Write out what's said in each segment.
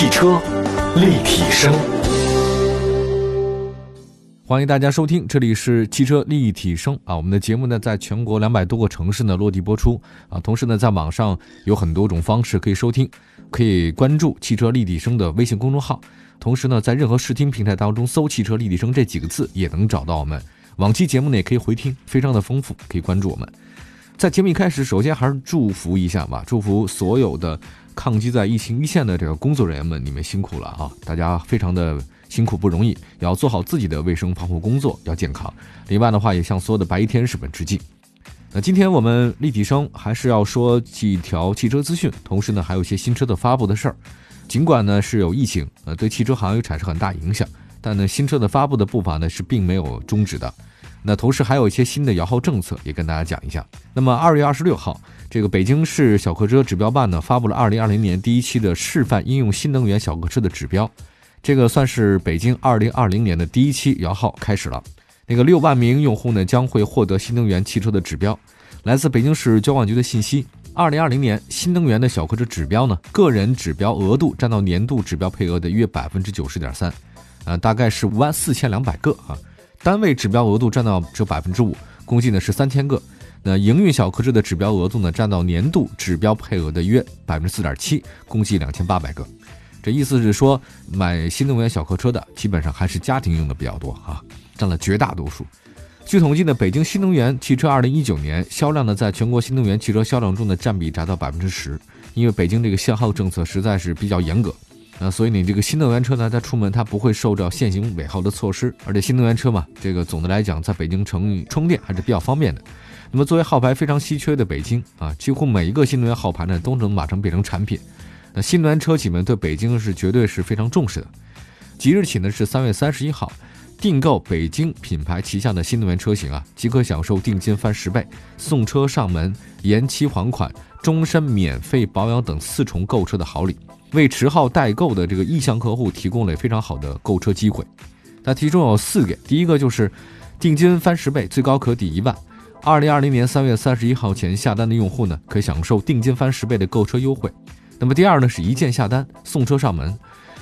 汽车立体声，欢迎大家收听，这里是汽车立体声啊。我们的节目呢，在全国两百多个城市呢落地播出啊。同时呢，在网上有很多种方式可以收听，可以关注汽车立体声的微信公众号。同时呢，在任何视听平台当中搜“汽车立体声”这几个字，也能找到我们。往期节目呢，也可以回听，非常的丰富，可以关注我们。在节目一开始，首先还是祝福一下吧，祝福所有的。抗击在疫情一线的这个工作人员们，你们辛苦了啊！大家非常的辛苦不容易，要做好自己的卫生防护工作，要健康。另外的话，也向所有的白衣天使们致敬。那今天我们立体声还是要说几条汽车资讯，同时呢，还有一些新车的发布的事儿。尽管呢是有疫情，呃，对汽车行业产生很大影响，但呢新车的发布的步伐呢是并没有终止的。那同时还有一些新的摇号政策，也跟大家讲一下。那么二月二十六号。这个北京市小客车指标办呢发布了二零二零年第一期的示范应用新能源小客车的指标，这个算是北京二零二零年的第一期摇号开始了。那个六万名用户呢将会获得新能源汽车的指标。来自北京市交管局的信息，二零二零年新能源的小客车指标呢，个人指标额度占到年度指标配额的约百分之九十点三，呃，大概是五万四千两百个啊。单位指标额度占到只有百分之五，共计呢是三千个。那营运小客车的指标额度呢，占到年度指标配额的约百分之四点七，共计两千八百个。这意思是说，买新能源小客车的基本上还是家庭用的比较多啊，占了绝大多数。据统计呢，北京新能源汽车二零一九年销量呢，在全国新能源汽车销量中的占比达到百分之十。因为北京这个限号政策实在是比较严格，那，所以你这个新能源车呢，它出门它不会受到限行尾号的措施，而且新能源车嘛，这个总的来讲，在北京城充电还是比较方便的。那么，作为号牌非常稀缺的北京啊，几乎每一个新能源号牌呢都能马上变成产品。那新能源车企们对北京是绝对是非常重视的。即日起呢，是三月三十一号，订购北京品牌旗下的新能源车型啊，即可享受定金翻十倍、送车上门、延期还款、终身免费保养等四重购车的好礼，为持号代购的这个意向客户提供了非常好的购车机会。那其中有四个，第一个就是定金翻十倍，最高可抵一万。二零二零年三月三十一号前下单的用户呢，可享受定金翻十倍的购车优惠。那么第二呢，是一键下单送车上门。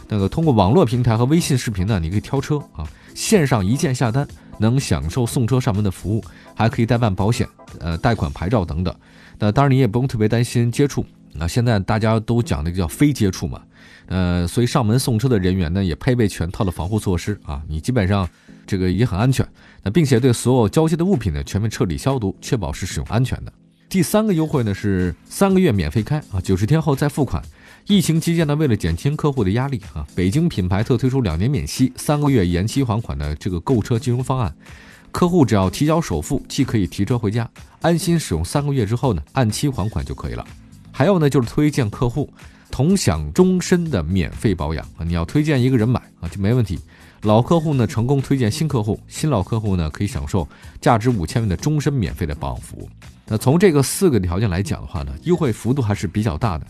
那个通过网络平台和微信视频呢，你可以挑车啊，线上一键下单，能享受送车上门的服务，还可以代办保险、呃贷款、牌照等等。那当然你也不用特别担心接触。那现在大家都讲那个叫非接触嘛，呃，所以上门送车的人员呢，也配备全套的防护措施啊，你基本上。这个也很安全，那并且对所有交接的物品呢全面彻底消毒，确保是使用安全的。第三个优惠呢是三个月免费开啊，九十天后再付款。疫情期间呢，为了减轻客户的压力啊，北京品牌特推出两年免息、三个月延期还款的这个购车金融方案。客户只要提交首付，既可以提车回家，安心使用三个月之后呢，按期还款就可以了。还有呢，就是推荐客户同享终身的免费保养啊，你要推荐一个人买啊，就没问题。老客户呢，成功推荐新客户，新老客户呢，可以享受价值五千元的终身免费的保养服务。那从这个四个条件来讲的话呢，优惠幅度还是比较大的。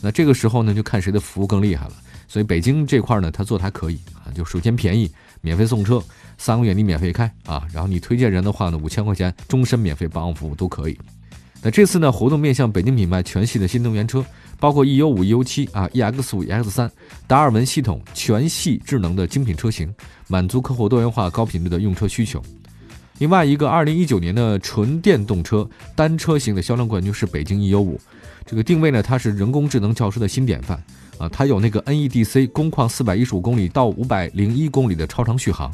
那这个时候呢，就看谁的服务更厉害了。所以北京这块呢，它做的还可以啊，就首先便宜，免费送车，三个月你免费开啊，然后你推荐人的话呢，五千块钱终身免费保养服务都可以。那这次呢，活动面向北京品牌全系的新能源车。包括 E U 五、E U 七啊、E X 五、E X 三，达尔文系统全系智能的精品车型，满足客户多元化、高品质的用车需求。另外一个，二零一九年的纯电动车单车型的销量冠军是北京 E U 五，这个定位呢，它是人工智能轿车的新典范啊，它有那个 N E D C 工况四百一十五公里到五百零一公里的超长续航，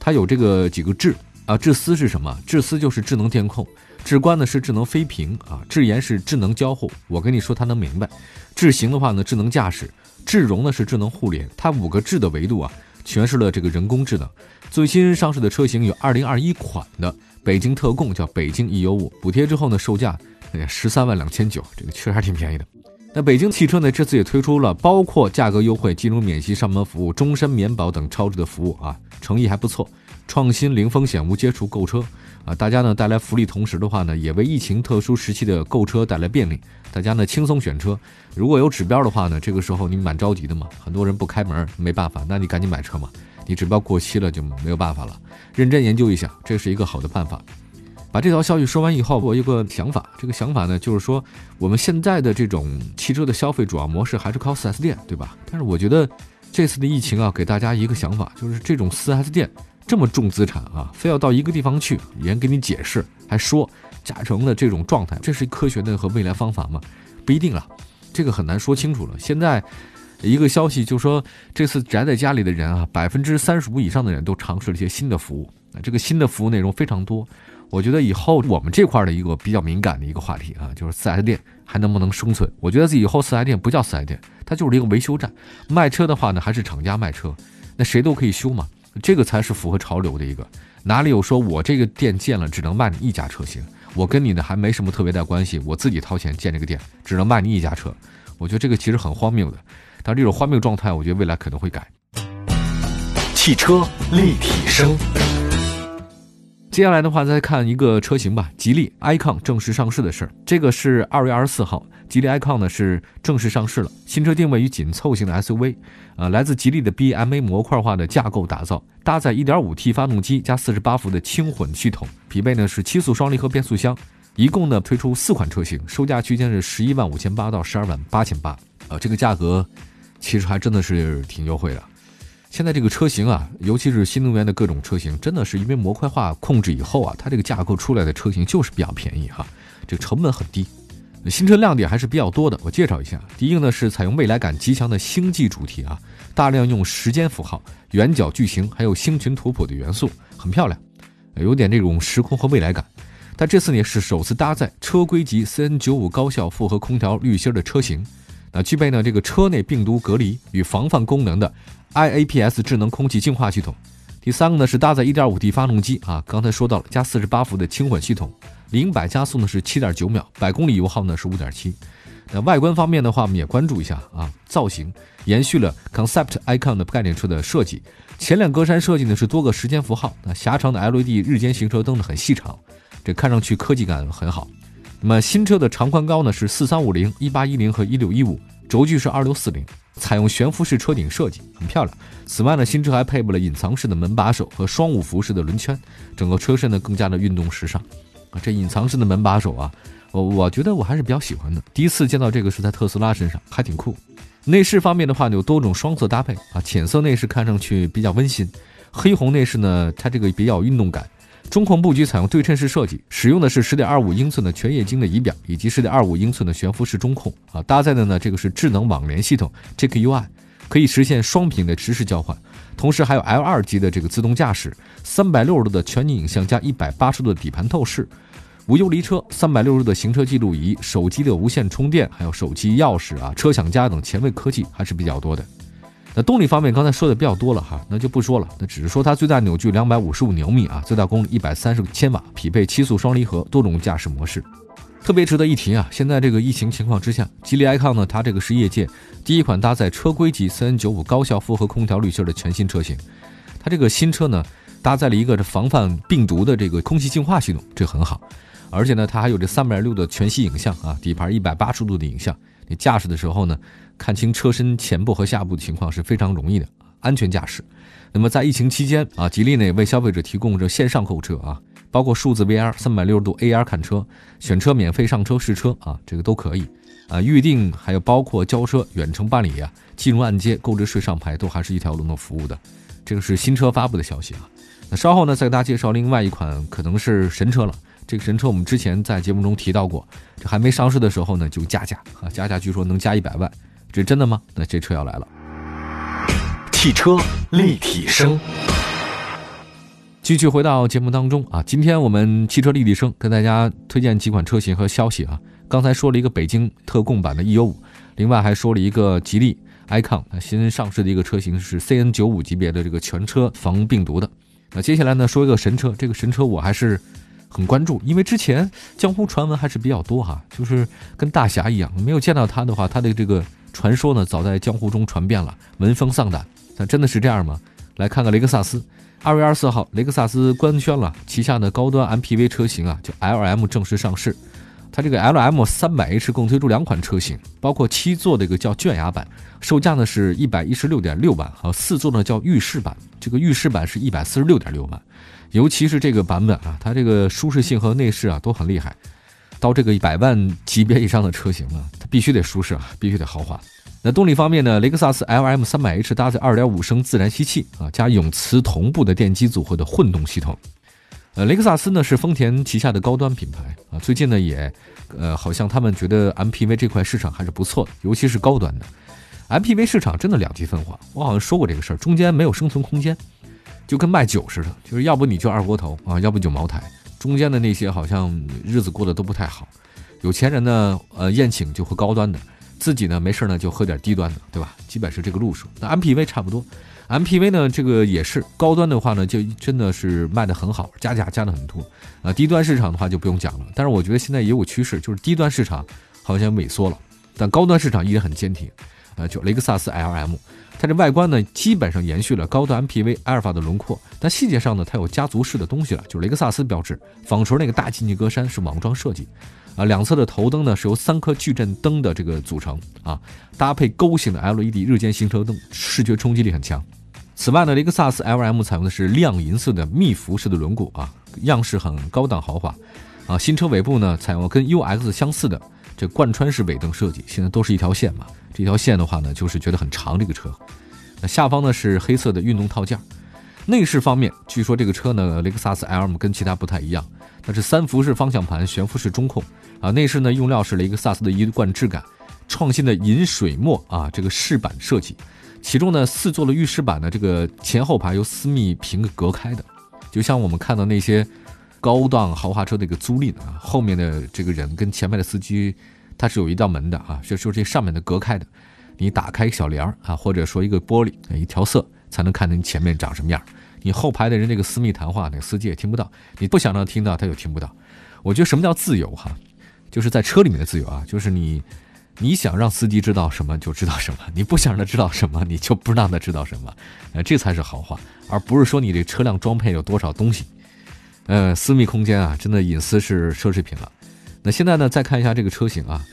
它有这个几个智啊，智思是什么？智思就是智能电控。智观呢是智能飞屏啊，智研是智能交互，我跟你说它能明白。智行的话呢，智能驾驶；智融呢是智能互联。它五个智的维度啊，诠释了这个人工智能。最新上市的车型有二零二一款的北京特供，叫北京 E U 五，补贴之后呢，售价哎呀十三万两千九，这个确实还挺便宜的。那北京汽车呢，这次也推出了包括价格优惠、金融免息、上门服务、终身免保等超值的服务啊，诚意还不错。创新零风险无接触购车。啊，大家呢带来福利，同时的话呢，也为疫情特殊时期的购车带来便利。大家呢轻松选车，如果有指标的话呢，这个时候你蛮着急的嘛，很多人不开门，没办法，那你赶紧买车嘛。你指标过期了就没有办法了，认真研究一下，这是一个好的办法。把这条消息说完以后，我有个想法，这个想法呢，就是说我们现在的这种汽车的消费主要模式还是靠 4S 店，对吧？但是我觉得这次的疫情啊，给大家一个想法，就是这种 4S 店这么重资产啊，非要到一个地方去，人给你解释，还说加成的这种状态，这是科学的和未来方法吗？不一定了，这个很难说清楚了。现在一个消息就说，这次宅在家里的人啊，百分之三十五以上的人都尝试了一些新的服务，啊，这个新的服务内容非常多。我觉得以后我们这块的一个比较敏感的一个话题啊，就是四 S 店还能不能生存？我觉得以后四 S 店不叫四 S 店，它就是一个维修站。卖车的话呢，还是厂家卖车，那谁都可以修嘛，这个才是符合潮流的一个。哪里有说我这个店建了只能卖你一家车型？我跟你呢还没什么特别大关系，我自己掏钱建这个店，只能卖你一家车。我觉得这个其实很荒谬的，但这种荒谬状态，我觉得未来可能会改。汽车立体声。接下来的话，再看一个车型吧，吉利 icon 正式上市的事儿。这个是二月二十四号，吉利 icon 呢是正式上市了。新车定位于紧凑型的 SUV，呃，来自吉利的 BMA 模块化的架构打造，搭载 1.5T 发动机加48伏的轻混系统，匹配呢是七速双离合变速箱。一共呢推出四款车型，售价区间是十一万五千八到十二万八千八，呃，这个价格其实还真的是挺优惠的。现在这个车型啊，尤其是新能源的各种车型，真的是因为模块化控制以后啊，它这个架构出来的车型就是比较便宜哈，这个成本很低。新车亮点还是比较多的，我介绍一下。第一个呢是采用未来感极强的星际主题啊，大量用时间符号、圆角矩形还有星群图谱的元素，很漂亮，有点这种时空和未来感。但这次呢是首次搭载车规级 CN95 高效复合空调滤芯的车型，那具备呢这个车内病毒隔离与防范功能的。IAPS 智能空气净化系统，第三个呢是搭载 1.5T 发动机啊，刚才说到了加48伏的轻混系统，零百加速呢是7.9秒，百公里油耗呢是5.7。那外观方面的话，我们也关注一下啊，造型延续了 Concept Icon 的概念车的设计，前脸格栅设计呢是多个时间符号，那狭长的 LED 日间行车灯呢很细长，这看上去科技感很好。那么新车的长宽高呢是4350、1810和1615，轴距是2640。采用悬浮式车顶设计，很漂亮。此外呢，新车还配备了隐藏式的门把手和双五辐式的轮圈，整个车身呢更加的运动时尚。啊，这隐藏式的门把手啊，我我觉得我还是比较喜欢的。第一次见到这个是在特斯拉身上，还挺酷。内饰方面的话，有多种双色搭配啊，浅色内饰看上去比较温馨，黑红内饰呢，它这个比较运动感。中控布局采用对称式设计，使用的是十点二五英寸的全液晶的仪表，以及十点二五英寸的悬浮式中控啊。搭载的呢，这个是智能网联系统 JKUI，可以实现双屏的实时交换，同时还有 L 二级的这个自动驾驶，三百六十度的全景影像加一百八十度的底盘透视，无忧离车，三百六十度的行车记录仪，手机的无线充电，还有手机钥匙啊，车享家等前卫科技还是比较多的。那动力方面，刚才说的比较多了哈，那就不说了。那只是说它最大扭矩两百五十五牛米啊，最大功率一百三十千瓦，匹配七速双离合，多种驾驶模式。特别值得一提啊，现在这个疫情情况之下，吉利 icon 呢，它这个是业界第一款搭载车规级 CN95 高效复合空调滤芯的全新车型。它这个新车呢，搭载了一个这防范病毒的这个空气净化系统，这很好。而且呢，它还有这三百六的全息影像啊，底盘一百八十度的影像。你驾驶的时候呢，看清车身前部和下部的情况是非常容易的，安全驾驶。那么在疫情期间啊，吉利呢也为消费者提供着线上购车啊，包括数字 VR、三百六十度 AR 看车、选车免费上车试车啊，这个都可以啊。预定还有包括交车、远程办理啊、金融按揭、购置税上牌都还是一条龙的服务的。这个是新车发布的消息啊。那稍后呢，再给大家介绍另外一款可能是神车了。这个神车我们之前在节目中提到过，这还没上市的时候呢就加价啊，加价据说能加一百万，这是真的吗？那这车要来了。汽车立体声，继续回到节目当中啊，今天我们汽车立体声跟大家推荐几款车型和消息啊。刚才说了一个北京特供版的 E U 五，另外还说了一个吉利 icon 新上市的一个车型是 C N 九五级别的这个全车防病毒的。那接下来呢说一个神车，这个神车我还是。很关注，因为之前江湖传闻还是比较多哈，就是跟大侠一样，没有见到他的话，他的这个传说呢，早在江湖中传遍了，闻风丧胆。那真的是这样吗？来看看雷克萨斯，二月二十四号，雷克萨斯官宣了旗下的高端 MPV 车型啊，就 LM 正式上市。它这个 L M 三百 H 共推出两款车型，包括七座的一个叫卷雅版，售价呢是一百一十六点六万，和四座呢叫浴室版，这个浴室版是一百四十六点六万。尤其是这个版本啊，它这个舒适性和内饰啊都很厉害。到这个一百万级别以上的车型了，它必须得舒适啊，必须得豪华。那动力方面呢，雷克萨斯 L M 三百 H 搭载二点五升自然吸气啊，加永磁同步的电机组合的混动系统。呃，雷克萨斯呢是丰田旗下的高端品牌啊，最近呢也，呃，好像他们觉得 MPV 这块市场还是不错的，尤其是高端的 MPV 市场真的两极分化。我好像说过这个事儿，中间没有生存空间，就跟卖酒似的，就是要不你就二锅头啊，要不就茅台。中间的那些好像日子过得都不太好，有钱人呢，呃，宴请就喝高端的，自己呢没事呢就喝点低端的，对吧？基本是这个路数。那 MPV 差不多，MPV 呢这个也是高端的话呢，就真的是卖的很好，加价加的很多啊。低端市场的话就不用讲了，但是我觉得现在也有趋势，就是低端市场好像萎缩了，但高端市场依然很坚挺，呃，就雷克萨斯 LM。它这外观呢，基本上延续了高端 MPV 阿尔法的轮廓，但细节上呢，它有家族式的东西了，就是雷克萨斯标志，纺锤那个大进气格栅是网装设计，啊，两侧的头灯呢是由三颗矩阵灯的这个组成，啊，搭配勾形的 LED 日间行车灯，视觉冲击力很强。此外呢，雷克萨斯 LM 采用的是亮银色的密辐式的轮毂啊，样式很高档豪华，啊，新车尾部呢采用跟 UX 相似的这贯穿式尾灯设计，现在都是一条线嘛。这条线的话呢，就是觉得很长。这个车，那下方呢是黑色的运动套件。内饰方面，据说这个车呢，雷克萨斯 LM 跟其他不太一样，它是三辐式方向盘，悬浮式中控啊。内饰呢用料是雷克萨斯的一贯质感，创新的银水墨啊这个饰板设计。其中呢四座的浴室板呢，这个前后排由私密屏隔开的，就像我们看到那些高档豪华车的一个租赁啊，后面的这个人跟前面的司机。他是有一道门的啊，就就这上面的隔开的，你打开小帘儿啊，或者说一个玻璃，一调色才能看到你前面长什么样。你后排的人这个私密谈话，那个司机也听不到。你不想让他听到，他就听不到。我觉得什么叫自由哈，就是在车里面的自由啊，就是你你想让司机知道什么就知道什么，你不想让他知道什么，你就不让他知道什么。呃，这才是豪华，而不是说你这车辆装配有多少东西。呃，私密空间啊，真的隐私是奢侈品了。那现在呢，再看一下这个车型啊，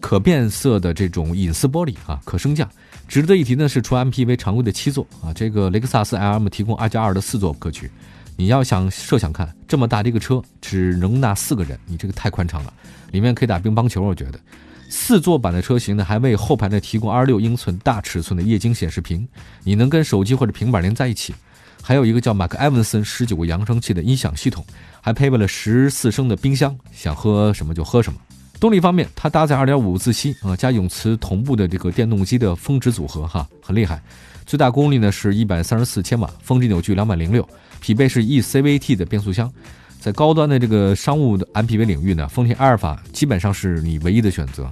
可变色的这种隐私玻璃啊，可升降。值得一提的是，除 MPV 常规的七座啊，这个雷克萨斯 LM 提供二加二的四座格局。你要想设想看，这么大的一个车只容纳四个人，你这个太宽敞了，里面可以打乒乓球。我觉得，四座版的车型呢，还为后排呢提供二十六英寸大尺寸的液晶显示屏，你能跟手机或者平板连在一起。还有一个叫马克·埃文森十九个扬声器的音响系统，还配备了十四升的冰箱，想喝什么就喝什么。动力方面，它搭载二点五自吸啊加永磁同步的这个电动机的峰值组合，哈，很厉害。最大功率呢是一百三十四千瓦，峰值扭矩两百零六，匹配是 eCVT 的变速箱。在高端的这个商务的 MPV 领域呢，丰田阿尔法基本上是你唯一的选择，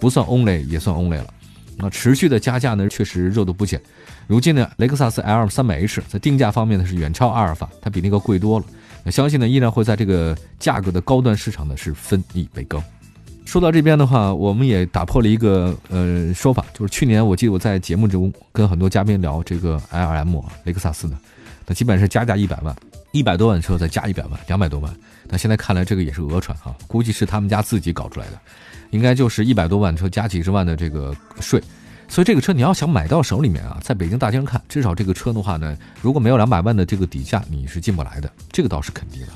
不算 only 也算 only 了。那持续的加价呢，确实热度不减。如今呢，雷克萨斯 L 三百 H 在定价方面呢是远超阿尔法，它比那个贵多了。那相信呢，依然会在这个价格的高端市场呢是分一杯羹。说到这边的话，我们也打破了一个呃说法，就是去年我记得我在节目中跟很多嘉宾聊这个 L M 雷克萨斯的，那基本是加价一百万，一百多万车再加一百万，两百多万。那现在看来这个也是讹传哈，估计是他们家自己搞出来的。应该就是一百多万车加几十万的这个税，所以这个车你要想买到手里面啊，在北京大街上看，至少这个车的话呢，如果没有两百万的这个底价，你是进不来的，这个倒是肯定的。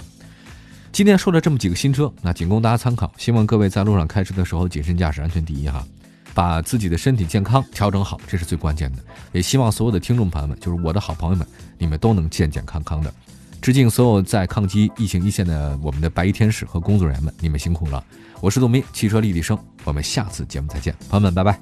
今天说了这么几个新车，那仅供大家参考，希望各位在路上开车的时候谨慎驾驶，安全第一哈，把自己的身体健康调整好，这是最关键的。也希望所有的听众朋友们，就是我的好朋友们，你们都能健健康康的。致敬所有在抗击疫情一线的我们的白衣天使和工作人员们，你们辛苦了。我是杜明，汽车立体声，我们下次节目再见，朋友们，拜拜。